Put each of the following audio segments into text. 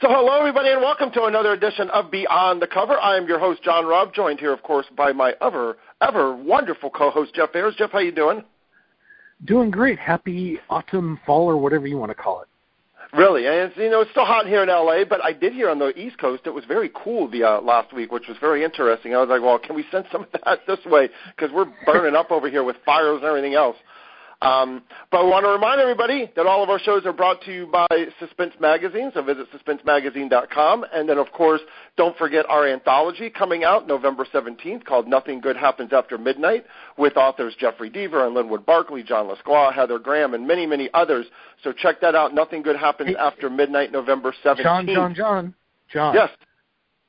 So hello everybody and welcome to another edition of Beyond the Cover. I am your host John Raab, joined here of course by my ever ever wonderful co-host Jeff Ayers. Jeff, how you doing? Doing great. Happy autumn, fall, or whatever you want to call it. Really, and it's, you know it's still hot here in LA, but I did hear on the East Coast it was very cool the uh, last week, which was very interesting. I was like, well, can we send some of that this way because we're burning up over here with fires and everything else. Um, but I want to remind everybody that all of our shows are brought to you by Suspense Magazine, so visit suspensemagazine.com. And then, of course, don't forget our anthology coming out November 17th called Nothing Good Happens After Midnight with authors Jeffery Deaver and Linwood Barclay, John Lescroart, Heather Graham, and many, many others. So check that out. Nothing Good Happens After Midnight, November 17th. John, John, John. John. Yes.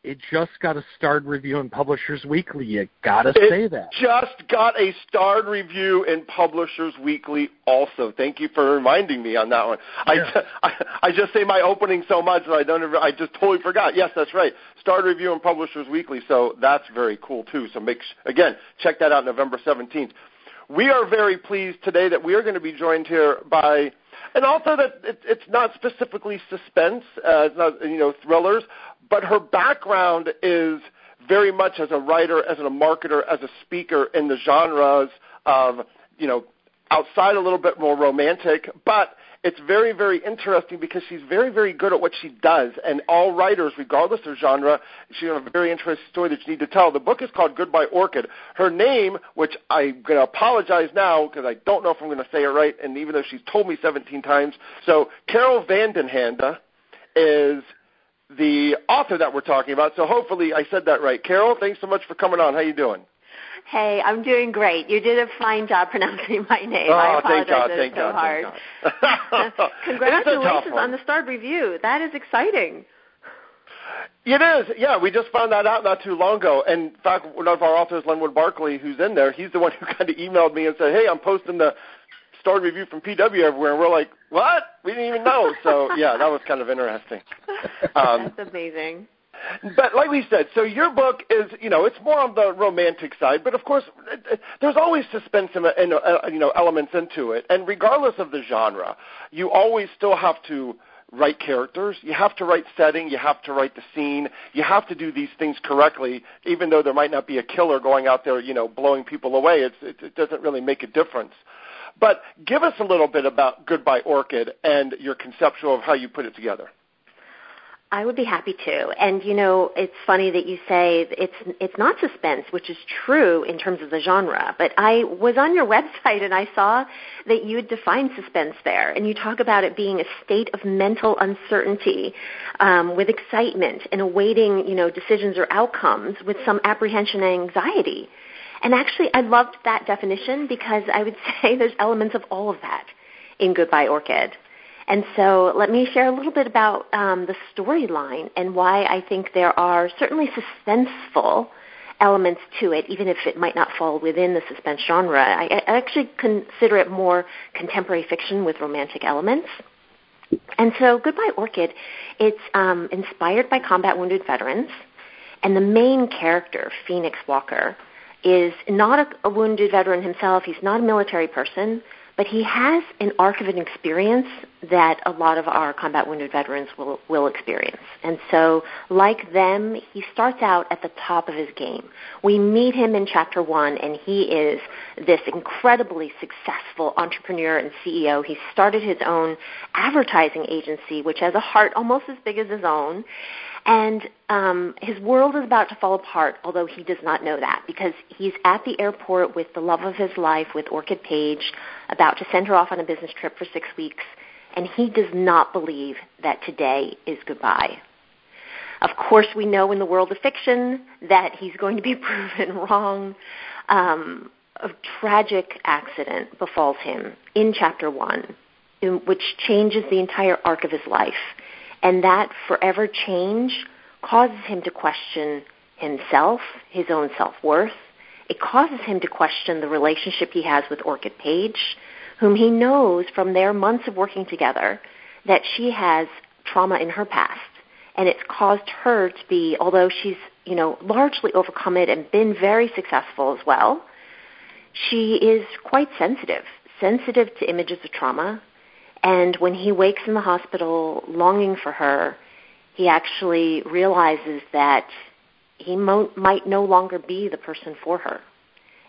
It just got a starred review in Publishers Weekly. You gotta it say that. Just got a starred review in Publishers Weekly. Also, thank you for reminding me on that one. Yeah. I, I I just say my opening so much that I don't. Ever, I just totally forgot. Yes, that's right. Starred review in Publishers Weekly. So that's very cool too. So make again check that out November seventeenth. We are very pleased today that we are going to be joined here by and also that it, it's not specifically suspense, uh, it's not you know thrillers, but her background is very much as a writer, as a marketer, as a speaker in the genres of you know outside a little bit more romantic, but it's very, very interesting because she's very, very good at what she does. And all writers, regardless of genre, she has a very interesting story that you need to tell. The book is called Goodbye Orchid. Her name, which I'm going to apologize now because I don't know if I'm going to say it right, and even though she's told me 17 times. So Carol Van Den Hende is the author that we're talking about. So hopefully I said that right. Carol, thanks so much for coming on. How you doing? Hey, I'm doing great. You did a fine job pronouncing my name. Oh, I apologize thank God, thank so God, hard. Thank God. Congratulations on the starred review. That is exciting. It is, yeah. We just found that out not too long ago. And in fact, one of our authors, Linwood Barclay, who's in there, he's the one who kind of emailed me and said, "Hey, I'm posting the starred review from PW everywhere." And we're like, "What? We didn't even know." So yeah, that was kind of interesting. Um, That's amazing. But like we said, so your book is, you know, it's more on the romantic side, but of course, there's always suspense and, and uh, you know elements into it. And regardless of the genre, you always still have to write characters. You have to write setting. You have to write the scene. You have to do these things correctly, even though there might not be a killer going out there, you know, blowing people away. It's, it, it doesn't really make a difference. But give us a little bit about Goodbye Orchid and your conceptual of how you put it together. I would be happy to. And you know, it's funny that you say it's it's not suspense, which is true in terms of the genre. But I was on your website and I saw that you had defined suspense there, and you talk about it being a state of mental uncertainty um, with excitement and awaiting, you know, decisions or outcomes with some apprehension and anxiety. And actually, I loved that definition because I would say there's elements of all of that in Goodbye Orchid. And so let me share a little bit about um, the storyline and why I think there are certainly suspenseful elements to it, even if it might not fall within the suspense genre. I, I actually consider it more contemporary fiction with romantic elements. And so Goodbye Orchid, it's um, inspired by combat wounded veterans, and the main character, Phoenix Walker, is not a, a wounded veteran himself. He's not a military person, but he has an arc of an experience that a lot of our combat wounded veterans will, will experience. And so, like them, he starts out at the top of his game. We meet him in chapter one, and he is this incredibly successful entrepreneur and CEO. He started his own advertising agency, which has a heart almost as big as his own. And um, his world is about to fall apart, although he does not know that because he's at the airport with the love of his life, with Orchid Page, about to send her off on a business trip for six weeks, and he does not believe that today is goodbye. Of course, we know in the world of fiction that he's going to be proven wrong. Um, a tragic accident befalls him in chapter one, in, which changes the entire arc of his life and that forever change causes him to question himself, his own self-worth. It causes him to question the relationship he has with Orchid Page, whom he knows from their months of working together that she has trauma in her past. And it's caused her to be, although she's, you know, largely overcome it and been very successful as well, she is quite sensitive, sensitive to images of trauma, and when he wakes in the hospital longing for her, he actually realizes that he mo- might no longer be the person for her.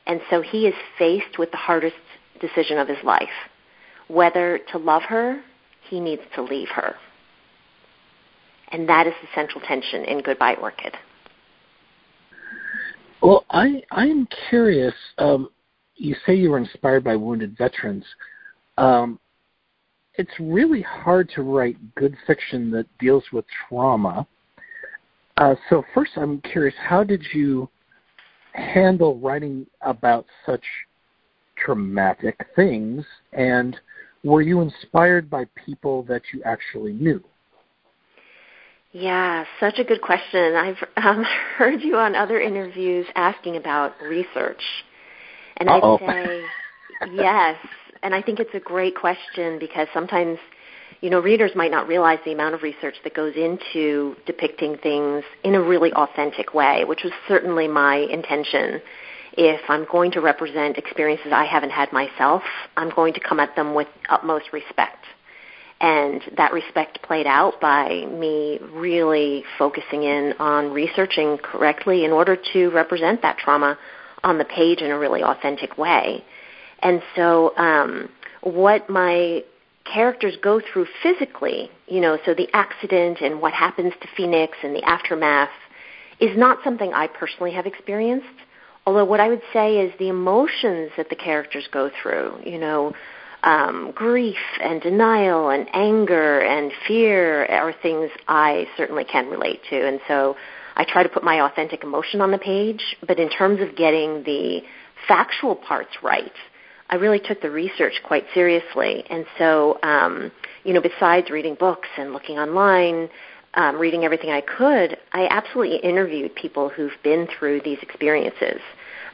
And so he is faced with the hardest decision of his life. Whether to love her, he needs to leave her. And that is the central tension in Goodbye Orchid. Well, I I'm curious. Um, you say you were inspired by wounded veterans. Um, it's really hard to write good fiction that deals with trauma. Uh, so first, I'm curious, how did you handle writing about such traumatic things, and were you inspired by people that you actually knew? Yeah, such a good question. I've um, heard you on other interviews asking about research, and Uh-oh. I'd say yes. And I think it's a great question because sometimes, you know, readers might not realize the amount of research that goes into depicting things in a really authentic way, which was certainly my intention. If I'm going to represent experiences I haven't had myself, I'm going to come at them with utmost respect. And that respect played out by me really focusing in on researching correctly in order to represent that trauma on the page in a really authentic way. And so, um, what my characters go through physically, you know, so the accident and what happens to Phoenix and the aftermath is not something I personally have experienced. Although what I would say is the emotions that the characters go through, you know, um, grief and denial and anger and fear are things I certainly can relate to. And so I try to put my authentic emotion on the page, but in terms of getting the factual parts right, I really took the research quite seriously. And so, um, you know, besides reading books and looking online, um, reading everything I could, I absolutely interviewed people who've been through these experiences.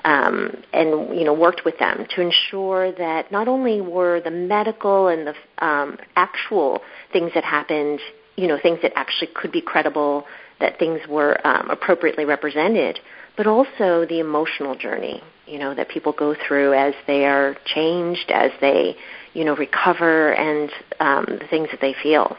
Um, and you know worked with them to ensure that not only were the medical and the um, actual things that happened, you know, things that actually could be credible, that things were um, appropriately represented, but also the emotional journey, you know, that people go through as they are changed, as they, you know, recover, and um, the things that they feel.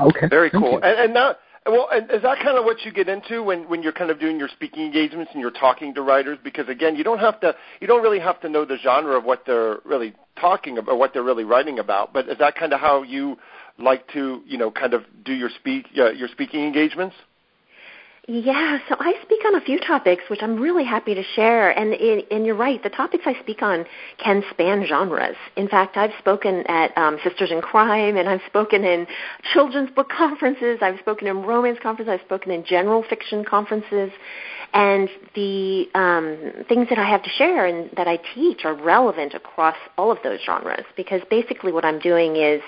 Okay. Very Thank cool. you. And, and now, well, and is that kind of what you get into when when you're kind of doing your speaking engagements and you're talking to writers? Because again, you don't have to, you don't really have to know the genre of what they're really talking about, or what they're really writing about. But is that kind of how you like to, you know, kind of do your speak uh, your speaking engagements? Yeah, so I speak on a few topics, which I'm really happy to share. And, and you're right, the topics I speak on can span genres. In fact, I've spoken at um, Sisters in Crime, and I've spoken in children's book conferences, I've spoken in romance conferences, I've spoken in general fiction conferences. And the um, things that I have to share and that I teach are relevant across all of those genres because basically what I'm doing is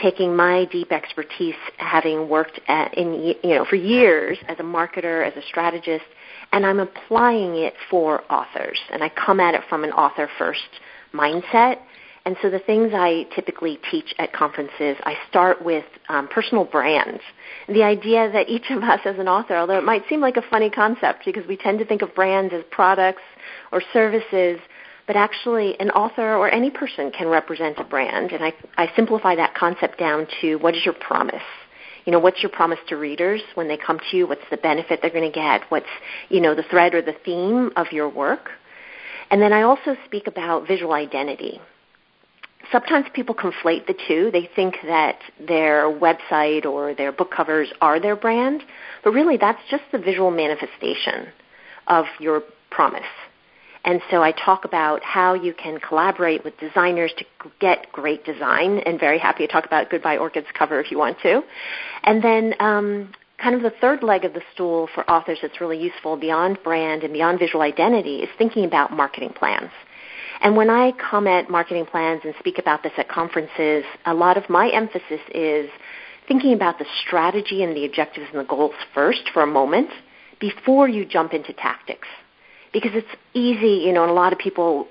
taking my deep expertise, having worked at, in you know for years as a marketer, as a strategist, and I'm applying it for authors. And I come at it from an author first mindset. And so the things I typically teach at conferences, I start with um, personal brands. The idea that each of us as an author, although it might seem like a funny concept because we tend to think of brands as products or services, but actually an author or any person can represent a brand. And I, I simplify that concept down to what is your promise? You know, what's your promise to readers when they come to you? What's the benefit they're going to get? What's, you know, the thread or the theme of your work? And then I also speak about visual identity. Sometimes people conflate the two. They think that their website or their book covers are their brand, but really that's just the visual manifestation of your promise. And so I talk about how you can collaborate with designers to get great design, and very happy to talk about Goodbye Orchids cover if you want to. And then um, kind of the third leg of the stool for authors that's really useful beyond brand and beyond visual identity is thinking about marketing plans. And when I come at marketing plans and speak about this at conferences, a lot of my emphasis is thinking about the strategy and the objectives and the goals first for a moment before you jump into tactics because it's easy, you know, and a lot of people,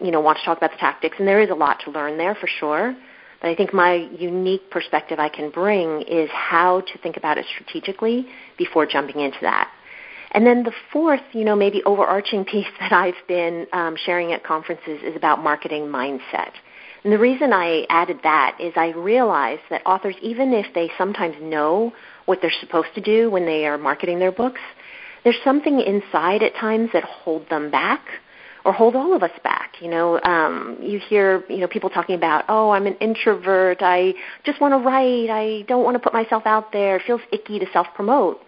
you know, want to talk about the tactics, and there is a lot to learn there for sure. But I think my unique perspective I can bring is how to think about it strategically before jumping into that. And then the fourth, you know, maybe overarching piece that I've been um, sharing at conferences is about marketing mindset. And the reason I added that is I realized that authors, even if they sometimes know what they're supposed to do when they are marketing their books, there's something inside at times that hold them back or hold all of us back. You know, um, you hear you know people talking about, oh, I'm an introvert. I just want to write. I don't want to put myself out there. It feels icky to self promote.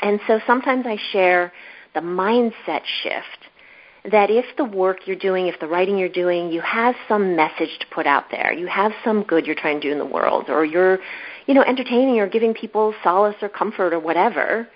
And so sometimes I share the mindset shift that if the work you're doing, if the writing you're doing, you have some message to put out there, you have some good you're trying to do in the world, or you're, you know, entertaining or giving people solace or comfort or whatever,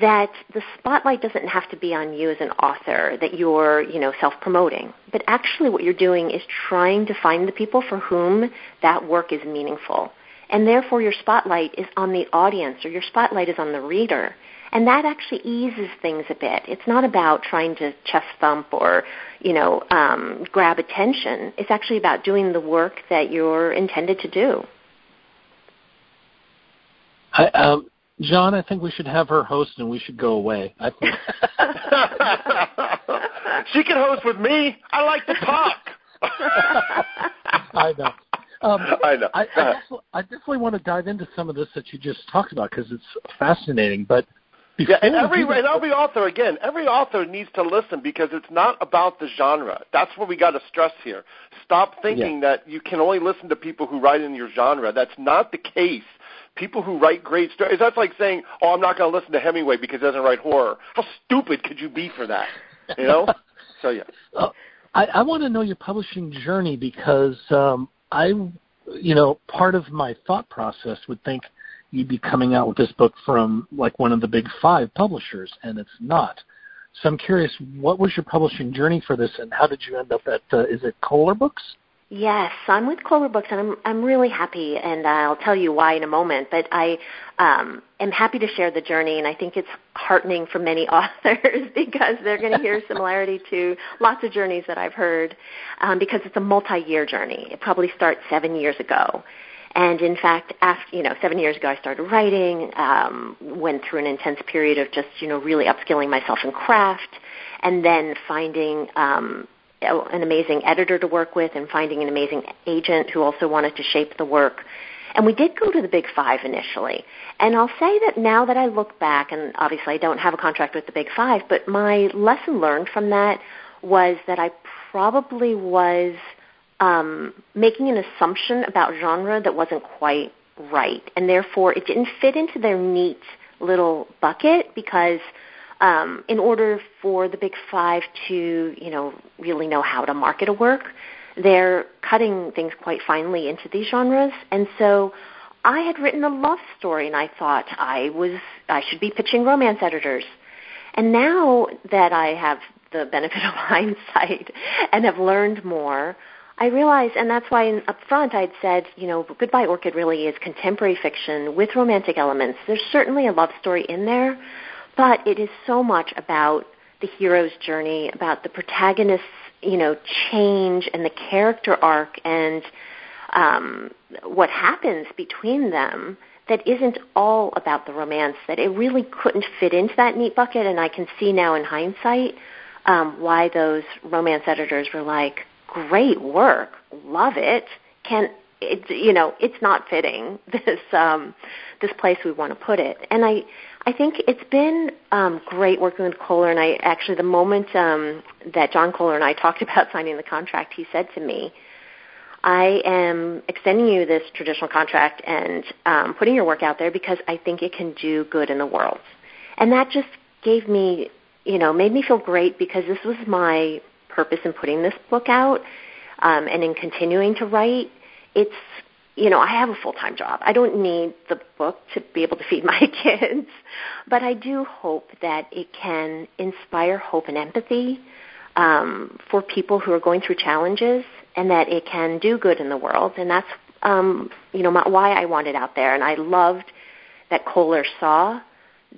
that the spotlight doesn't have to be on you as an author that you're, you know, self-promoting. But actually what you're doing is trying to find the people for whom that work is meaningful. And therefore your spotlight is on the audience or your spotlight is on the reader. And that actually eases things a bit. It's not about trying to chest thump or, you know, um, grab attention. It's actually about doing the work that you're intended to do. I, um, John, I think we should have her host and we should go away. I think. she can host with me. I like to talk. I know. Um, I know. I, I, definitely, I, definitely, want to dive into some of this that you just talked about because it's fascinating. But yeah, and every and every author again, every author needs to listen because it's not about the genre. That's what we got to stress here. Stop thinking yeah. that you can only listen to people who write in your genre. That's not the case people who write great stories. That's like saying, "Oh, I'm not going to listen to Hemingway because he doesn't write horror." How stupid could you be for that? You know? so yeah. Uh, I, I want to know your publishing journey because um, I, you know, part of my thought process would think you'd be coming out with this book from like one of the big five publishers, and it's not. So I'm curious, what was your publishing journey for this, and how did you end up at? Uh, is it Koehler Books? Yes, I'm with Koehler Books, and I'm I'm really happy, and I'll tell you why in a moment. But I um, am happy to share the journey, and I think it's heartening for many authors because they're going to hear similarity to lots of journeys that I've heard, um, because it's a multi-year journey. It probably starts seven years ago, and in fact, after you know, seven years ago, I started writing. Um, went through an intense period of just you know really upskilling myself in craft, and then finding um, an amazing editor to work with and finding an amazing agent who also wanted to shape the work. And we did go to the Big Five initially. And I'll say that now that I look back, and obviously I don't have a contract with the Big Five, but my lesson learned from that was that I probably was um, making an assumption about genre that wasn't quite right. And therefore it didn't fit into their neat little bucket because – um, in order for the big five to, you know, really know how to market a work, they're cutting things quite finely into these genres. And so I had written a love story and I thought I was I should be pitching romance editors. And now that I have the benefit of hindsight and have learned more, I realize, and that's why in, up front I'd said, you know, Goodbye Orchid really is contemporary fiction with romantic elements. There's certainly a love story in there, but it is so much about the hero's journey, about the protagonist's, you know, change and the character arc and um, what happens between them that isn't all about the romance, that it really couldn't fit into that neat bucket. And I can see now in hindsight um, why those romance editors were like, great work, love it. Can it, you know, it's not fitting this um, this place we want to put it. And I I think it's been um, great working with Koehler and I actually the moment um, that John Koehler and I talked about signing the contract, he said to me, "I am extending you this traditional contract and um, putting your work out there because I think it can do good in the world," and that just gave me, you know, made me feel great because this was my purpose in putting this book out um, and in continuing to write. It's you know, I have a full-time job. I don't need the book to be able to feed my kids, but I do hope that it can inspire hope and empathy um, for people who are going through challenges, and that it can do good in the world. And that's, um, you know, my, why I want it out there. And I loved that Koehler saw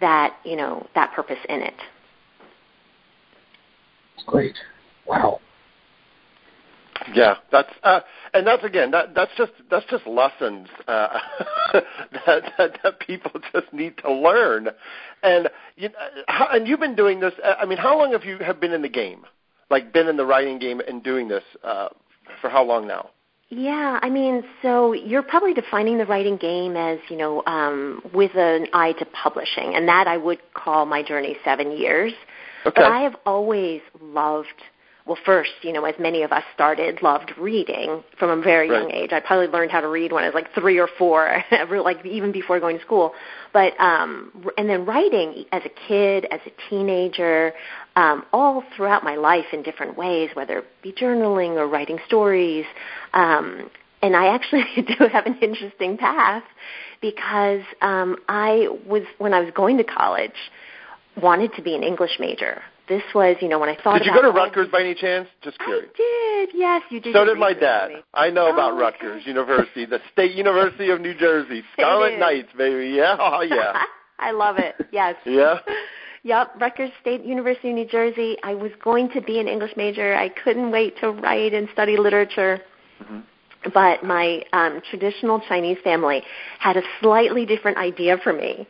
that, you know, that purpose in it. Great. Wow. Yeah, that's uh, and that's again that that's just that's just lessons uh, that, that that people just need to learn, and you how, and you've been doing this. Uh, I mean, how long have you have been in the game? Like been in the writing game and doing this uh, for how long now? Yeah, I mean, so you're probably defining the writing game as, you know, um, with an eye to publishing, and that I would call my journey seven years. Okay. But I have always loved well, first, you know, as many of us started, loved reading from a very right. young age. I probably learned how to read when I was like three or four, like even before going to school. But um, and then writing as a kid, as a teenager, um, all throughout my life in different ways, whether it be journaling or writing stories. Um, and I actually do have an interesting path because um, I was when I was going to college wanted to be an English major this was, you know, when I thought Did you go to Rutgers by any chance? Just curious. I did. Yes, you did. So did my dad. I know oh, about Rutgers University, the State University of New Jersey. Scarlet Knights, baby. Yeah. Oh, yeah. I love it. Yes. yeah. Yep, Rutgers State University, of New Jersey. I was going to be an English major. I couldn't wait to write and study literature. Mm-hmm. But my um, traditional Chinese family had a slightly different idea for me.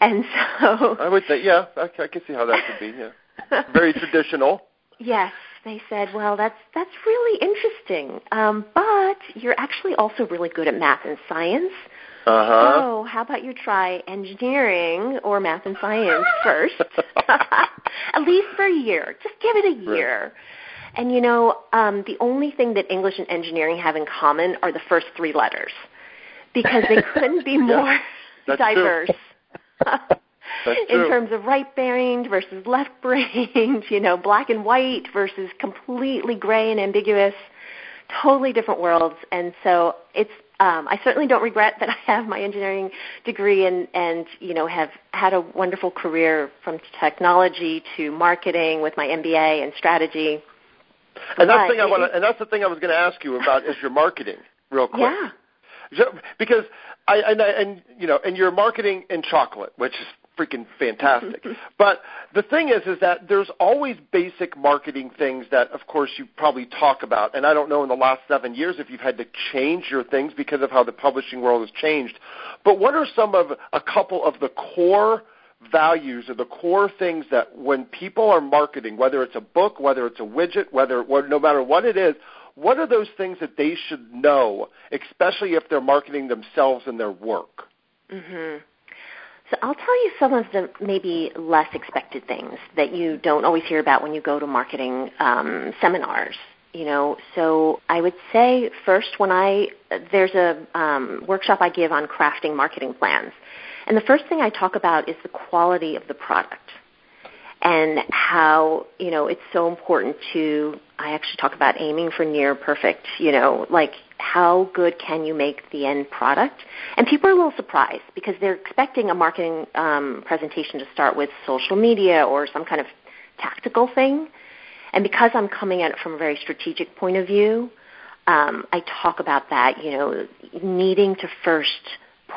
And so I would say, yeah, I, I can see how that could be. Yeah. Very traditional. Yes, they said, well, that's that's really interesting, um, but you're actually also really good at math and science. Uh-huh. So how about you try engineering or math and science first, at least for a year. Just give it a year. Right. And you know, um, the only thing that English and engineering have in common are the first three letters, because they couldn't be more yeah, diverse. In terms of right brained versus left brained, you know, black and white versus completely gray and ambiguous, totally different worlds. And so it's um, I certainly don't regret that I have my engineering degree and, and you know have had a wonderful career from technology to marketing with my MBA and strategy. And that's, the thing I wanna, and that's the thing I was going to ask you about is your marketing, real quick. Yeah. Because I and, and you know, and you're marketing in chocolate, which is freaking fantastic. but the thing is, is that there's always basic marketing things that, of course, you probably talk about. And I don't know in the last seven years if you've had to change your things because of how the publishing world has changed. But what are some of a couple of the core values or the core things that when people are marketing, whether it's a book, whether it's a widget, whether no matter what it is, what are those things that they should know, especially if they're marketing themselves and their work? Mm-hmm. So I'll tell you some of the maybe less expected things that you don't always hear about when you go to marketing um, seminars. You know, so I would say first when I there's a um, workshop I give on crafting marketing plans, and the first thing I talk about is the quality of the product and how you know it's so important to I actually talk about aiming for near perfect, you know, like how good can you make the end product? And people are a little surprised because they're expecting a marketing um, presentation to start with social media or some kind of tactical thing. And because I'm coming at it from a very strategic point of view, um, I talk about that, you know, needing to first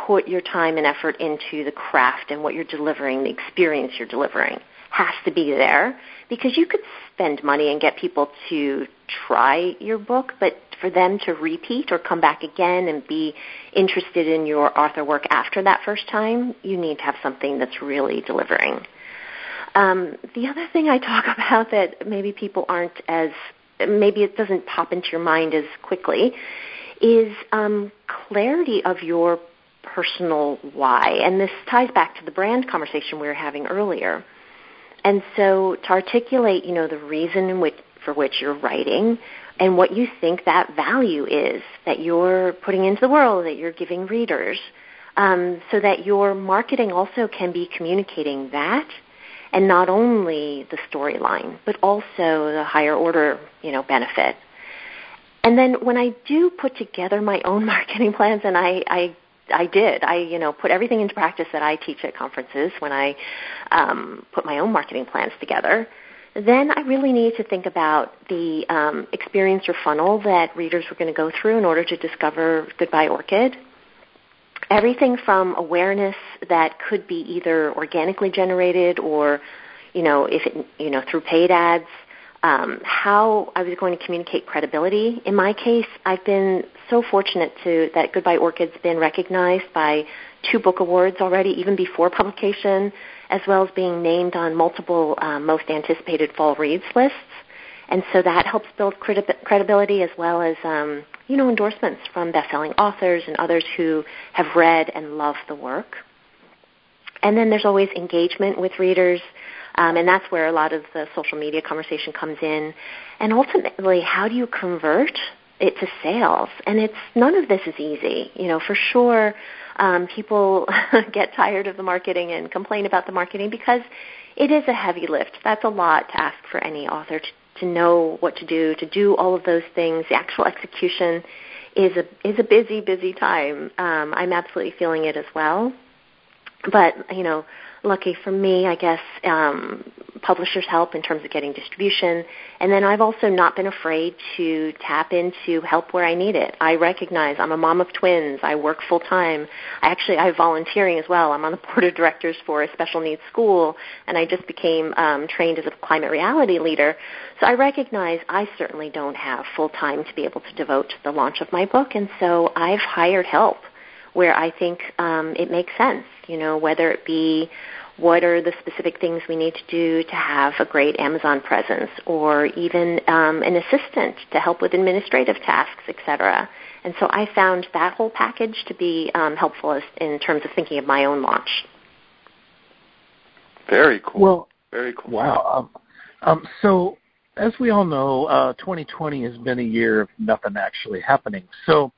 put your time and effort into the craft and what you're delivering, the experience you're delivering has to be there because you could spend money and get people to try your book, but for them to repeat or come back again and be interested in your author work after that first time, you need to have something that's really delivering. Um, the other thing I talk about that maybe people aren't as, maybe it doesn't pop into your mind as quickly, is um, clarity of your personal why. And this ties back to the brand conversation we were having earlier. And so to articulate, you know, the reason in which, for which you're writing and what you think that value is that you're putting into the world, that you're giving readers, um, so that your marketing also can be communicating that and not only the storyline, but also the higher order, you know, benefit. And then when I do put together my own marketing plans, and I, I I did. I, you know, put everything into practice that I teach at conferences when I um, put my own marketing plans together. Then I really needed to think about the um, experience or funnel that readers were going to go through in order to discover Goodbye Orchid. Everything from awareness that could be either organically generated or, you know, if it, you know, through paid ads, um, how I was going to communicate credibility. In my case, I've been so fortunate to that Goodbye Orchid's been recognized by two book awards already, even before publication, as well as being named on multiple um, most anticipated fall reads lists. And so that helps build credi- credibility as well as um, you know, endorsements from best-selling authors and others who have read and love the work. And then there's always engagement with readers, um, and that's where a lot of the social media conversation comes in. And ultimately, how do you convert it to sales? And it's none of this is easy. You know, for sure, um, people get tired of the marketing and complain about the marketing because it is a heavy lift. That's a lot to ask for any author to, to know what to do, to do all of those things. The actual execution is a is a busy, busy time. Um, I'm absolutely feeling it as well. But you know, lucky for me, I guess, um, publishers help in terms of getting distribution. And then I've also not been afraid to tap into help where I need it. I recognize I'm a mom of twins. I work full time. I actually I have volunteering as well. I'm on the board of directors for a special needs school, and I just became um, trained as a climate reality leader. So I recognize I certainly don't have full time to be able to devote to the launch of my book, and so I've hired help where I think um, it makes sense. You know, whether it be what are the specific things we need to do to have a great Amazon presence, or even um, an assistant to help with administrative tasks, etc. And so I found that whole package to be um, helpful in terms of thinking of my own launch. Very cool. Well, very cool. Wow. Um, um, so, as we all know, uh, 2020 has been a year of nothing actually happening. So,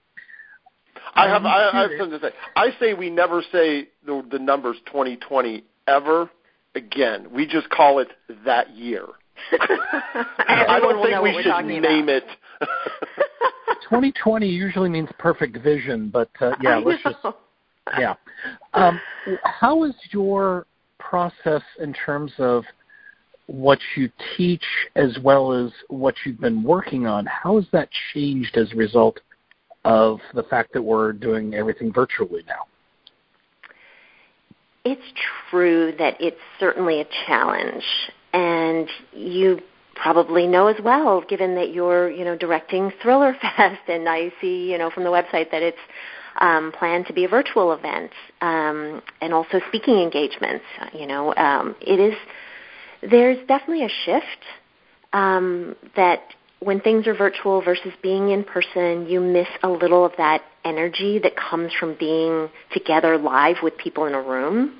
I have I, I have something to say. I say we never say the, the numbers 2020 ever again. We just call it that year. I don't think we should name about. it. 2020 usually means perfect vision, but uh, yeah, let's just yeah. Um, how is your process in terms of what you teach as well as what you've been working on? How has that changed as a result of the fact that we're doing everything virtually now? It's true that it's certainly a challenge, and you probably know as well, given that you're, you know, directing Thriller Fest, and I see, you know, from the website that it's um, planned to be a virtual event, um, and also speaking engagements. You know, um, it is. There's definitely a shift um, that when things are virtual versus being in person, you miss a little of that energy that comes from being together live with people in a room.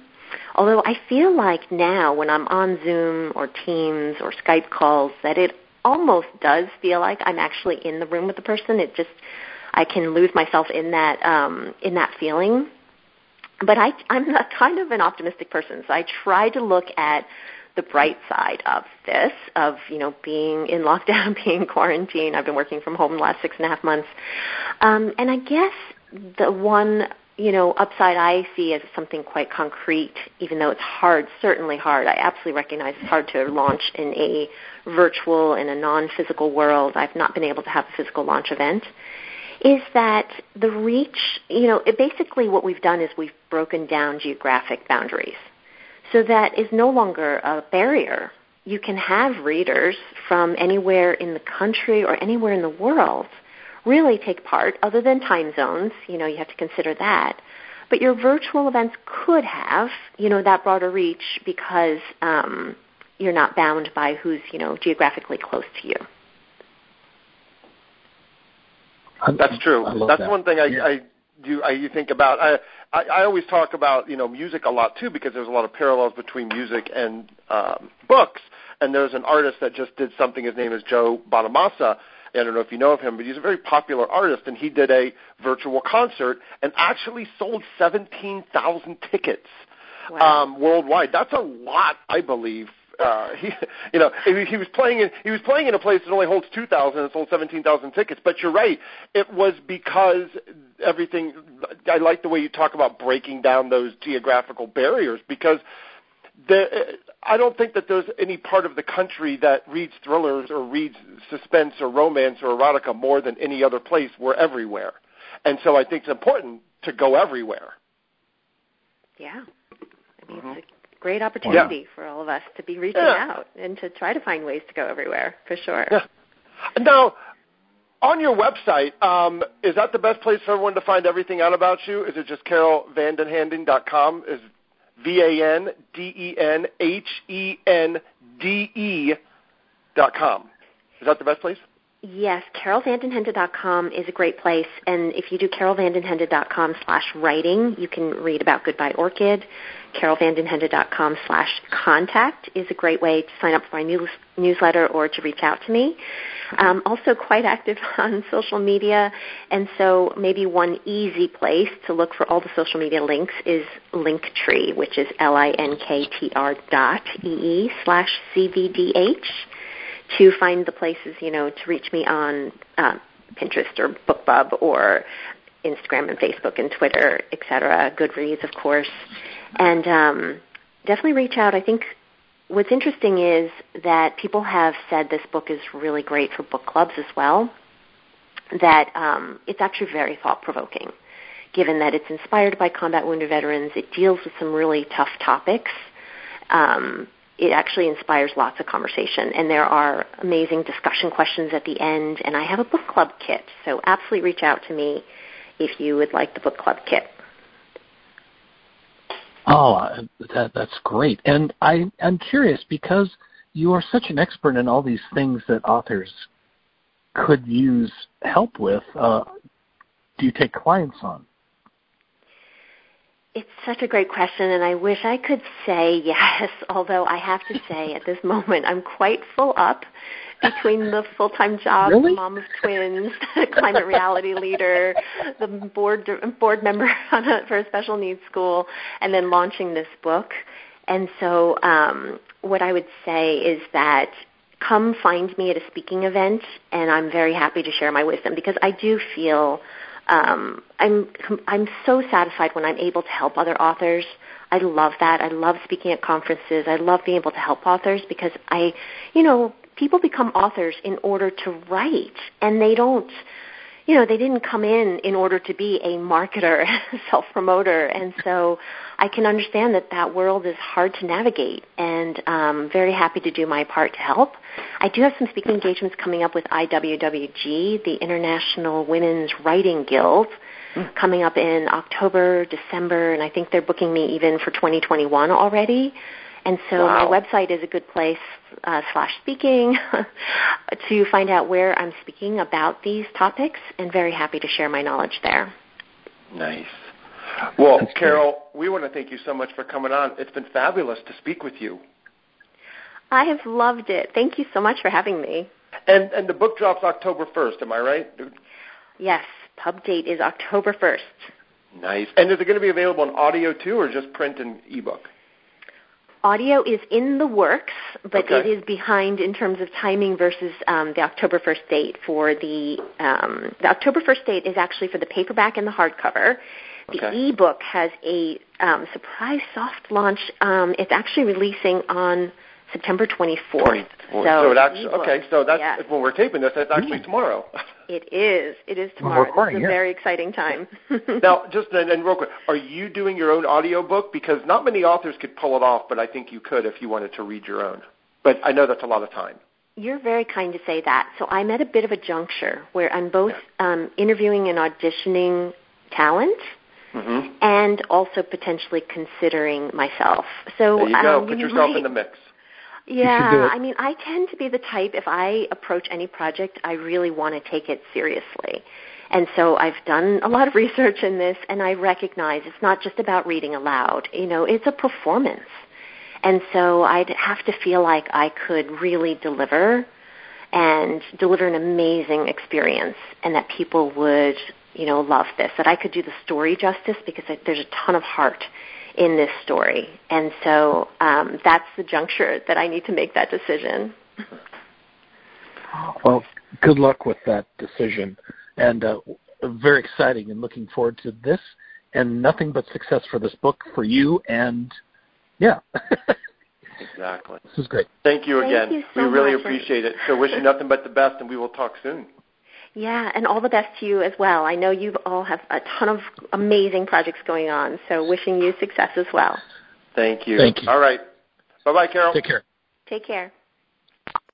Although I feel like now when I'm on Zoom or Teams or Skype calls that it almost does feel like I'm actually in the room with the person. It just I can lose myself in that um in that feeling. But I I'm a kind of an optimistic person, so I try to look at the bright side of this, of you know being in lockdown, being quarantined. I've been working from home the last six and a half months, um, and I guess the one you know upside I see as something quite concrete, even though it's hard, certainly hard. I absolutely recognize it's hard to launch in a virtual in a non-physical world. I've not been able to have a physical launch event. Is that the reach? You know, it basically what we've done is we've broken down geographic boundaries so that is no longer a barrier. You can have readers from anywhere in the country or anywhere in the world really take part, other than time zones. You know, you have to consider that. But your virtual events could have, you know, that broader reach because um, you're not bound by who's, you know, geographically close to you. That's true. That's that. one thing I, yeah. I do. I you think about. I, I I always talk about you know music a lot too because there's a lot of parallels between music and um, books. And there's an artist that just did something. His name is Joe Bonamassa. I don't know if you know of him, but he's a very popular artist, and he did a virtual concert and actually sold 17,000 tickets wow. um, worldwide. That's a lot, I believe, uh, he, you know, he, he was playing in he was playing in a place that only holds two thousand and sold seventeen thousand tickets. But you're right, it was because everything. I like the way you talk about breaking down those geographical barriers because the, I don't think that there's any part of the country that reads thrillers or reads suspense or romance or erotica more than any other place. We're everywhere, and so I think it's important to go everywhere. Yeah, I mean, mm-hmm. it's great opportunity yeah. for all of us to be reaching yeah. out and to try to find ways to go everywhere for sure. Yeah. Now, on your website, um, is that the best place for everyone to find everything out about you? Is it just carolvandenhende.com? Is V A N D E N H E N D E dot com? Is that the best place? Yes, carolvandenhende.com is a great place. And if you do carolvandenhende.com slash writing, you can read about Goodbye Orchid. carolvandenhende.com slash contact is a great way to sign up for my news, newsletter or to reach out to me. Um, also quite active on social media. And so maybe one easy place to look for all the social media links is Linktree, which is L-I-N-K-T-R dot E-E slash C-V-D-H to find the places, you know, to reach me on uh, Pinterest or BookBub or Instagram and Facebook and Twitter, etc. Goodreads, of course, and um, definitely reach out. I think what's interesting is that people have said this book is really great for book clubs as well. That um, it's actually very thought provoking, given that it's inspired by combat wounded veterans. It deals with some really tough topics. Um, it actually inspires lots of conversation. And there are amazing discussion questions at the end. And I have a book club kit. So absolutely reach out to me if you would like the book club kit. Oh, that, that's great. And I, I'm curious because you are such an expert in all these things that authors could use help with. Uh, do you take clients on? It's such a great question, and I wish I could say yes, although I have to say at this moment I'm quite full up between the full-time job, really? mom of twins, climate reality leader, the board board member a, for a special needs school, and then launching this book. And so, um, what I would say is that come find me at a speaking event, and I'm very happy to share my wisdom because I do feel um, I'm I'm so satisfied when I'm able to help other authors. I love that. I love speaking at conferences. I love being able to help authors because I, you know, people become authors in order to write, and they don't you know, they didn't come in in order to be a marketer, self-promoter, and so I can understand that that world is hard to navigate, and um, very happy to do my part to help. I do have some speaking engagements coming up with IWWG, the International Women's Writing Guild, mm. coming up in October, December, and I think they're booking me even for 2021 already. And so wow. my website is a good place uh, slash speaking to find out where I'm speaking about these topics, and very happy to share my knowledge there. Nice. Well, That's Carol, great. we want to thank you so much for coming on. It's been fabulous to speak with you. I have loved it. Thank you so much for having me. And and the book drops October first. Am I right? Yes. Pub date is October first. Nice. And is it going to be available in audio too, or just print and ebook? Audio is in the works, but okay. it is behind in terms of timing versus um, the October 1st date. For the um, the October 1st date is actually for the paperback and the hardcover. The okay. ebook has a um, surprise soft launch. Um, it's actually releasing on September 24th. 24th. So, so it actually okay. So that's yes. when we're taping this. That's actually tomorrow. It is. It is tomorrow. Well, it's a yeah. very exciting time. now, just and, and real quick, are you doing your own audio book? Because not many authors could pull it off, but I think you could if you wanted to read your own. But I know that's a lot of time. You're very kind to say that. So I'm at a bit of a juncture where I'm both um, interviewing and auditioning talent. Mm-hmm. And also potentially considering myself. So there you go. Um, Put you yourself might, in the mix. Yeah, I mean, I tend to be the type, if I approach any project, I really want to take it seriously. And so I've done a lot of research in this, and I recognize it's not just about reading aloud. You know, it's a performance. And so I'd have to feel like I could really deliver and deliver an amazing experience and that people would, you know, love this, that I could do the story justice because there's a ton of heart in this story. And so um, that's the juncture that I need to make that decision. Well, good luck with that decision. And uh, very exciting and looking forward to this and nothing but success for this book for you and yeah. exactly. This is great. Thank you Thank again. you so we really much. appreciate it. So wish you nothing but the best and we will talk soon. Yeah, and all the best to you as well. I know you all have a ton of amazing projects going on, so wishing you success as well. Thank you. Thank you. All right. Bye bye, Carol. Take care. Take care.